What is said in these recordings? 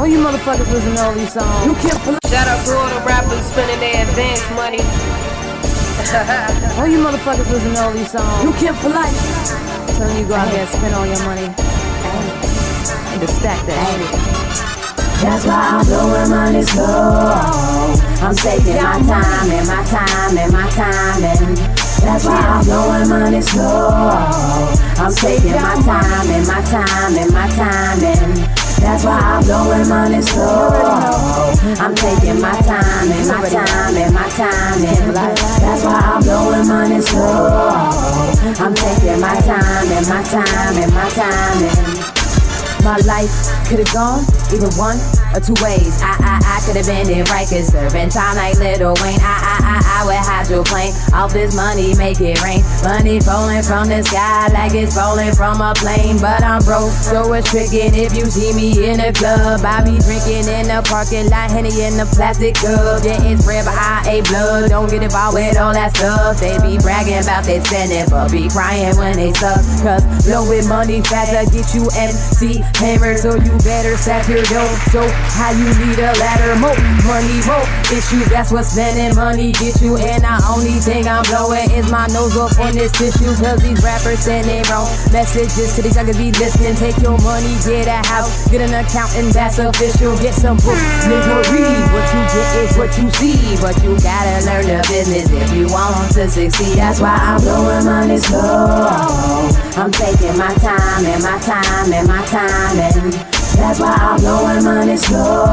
All you motherfuckers listen to all these songs. You can't for Shout out to all the rappers spending their advance money. All you motherfuckers listen to all these songs. You can't for life. Telling you go out there and spend all your money. And to stack that. That's why I'm blowing money slow. I'm taking my time and my time and my time and that's why I'm blowing money slow. I'm taking my time and my time and my time and that's why I'm blowing money slow. I'm taking my time and my time and my time and that's why I'm blowing money slow. I'm taking my time and my time and my time and my life could have gone either one or two ways. I, I, I could have been in Rikers serving time like Lil Wayne. I, I, I, I would hydroplane. All this money make it rain. Money falling from the sky like it's falling from a plane. But I'm broke, so it's tricking. If you see me in the club, I be drinking in the parking lot, Henny in the plastic cup. Yeah, it's red, but I ain't blood. Don't get involved with all that stuff. They be bragging about they spending, but be crying when they suck. Cause blowing money faster get you MC hammer, so you better stack your dough. So how you need a ladder, more money, more issues. That's what spending money get you. And the only thing I'm blowing is my nose up on this tissue. Cause these rappers sending wrong messages to these youngers be listening. Take your money, get a house, get an account, and that's official. Get some books, nigga, read. What you get is what you see. But you gotta learn the business if you want to succeed. That's why I'm blowing money slow. I'm taking my time and my time and my time and that's why I'm blowing money slow.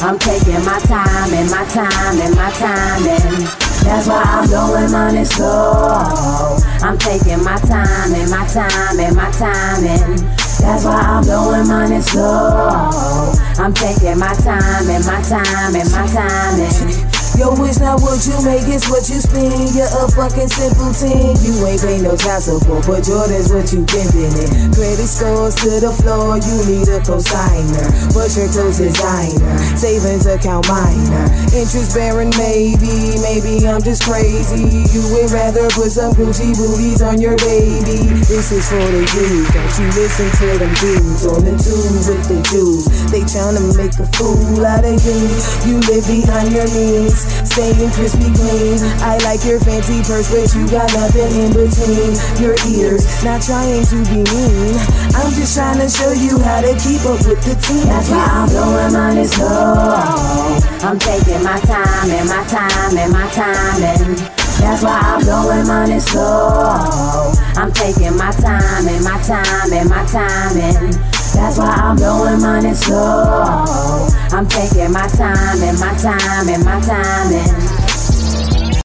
I'm taking my time and my time and my time and that's why I'm blowing money slow. I'm taking my time and my time and my time and that's why I'm blowing money slow. I'm taking my time and my time and my time and Yo, it's not what you make, it's what you spend. You're a fucking simple simpleton. You ain't pay no child support, but Jordan's what you pimpin' it. Credit scores to the floor, you need a cosigner. But your toes designer, savings account minor. Interest bearing, maybe, maybe I'm just crazy. You would rather put some Gucci booties on your baby. This is for the youth, don't you listen to them dudes on the tube with the Jews. They trying to make a fool out of you. You live behind your means staying crispy clean. I like your fancy purse, but you got nothing in between your ears. Not trying to be mean, I'm just trying to show you how to keep up with the team. That's why I'm blowing money slow. I'm taking my time and my time and my time and that's why I'm blowing money slow. I'm taking my time and my time and my time and that's why I'm blowing money slow. I'm taking my time and my time and my time and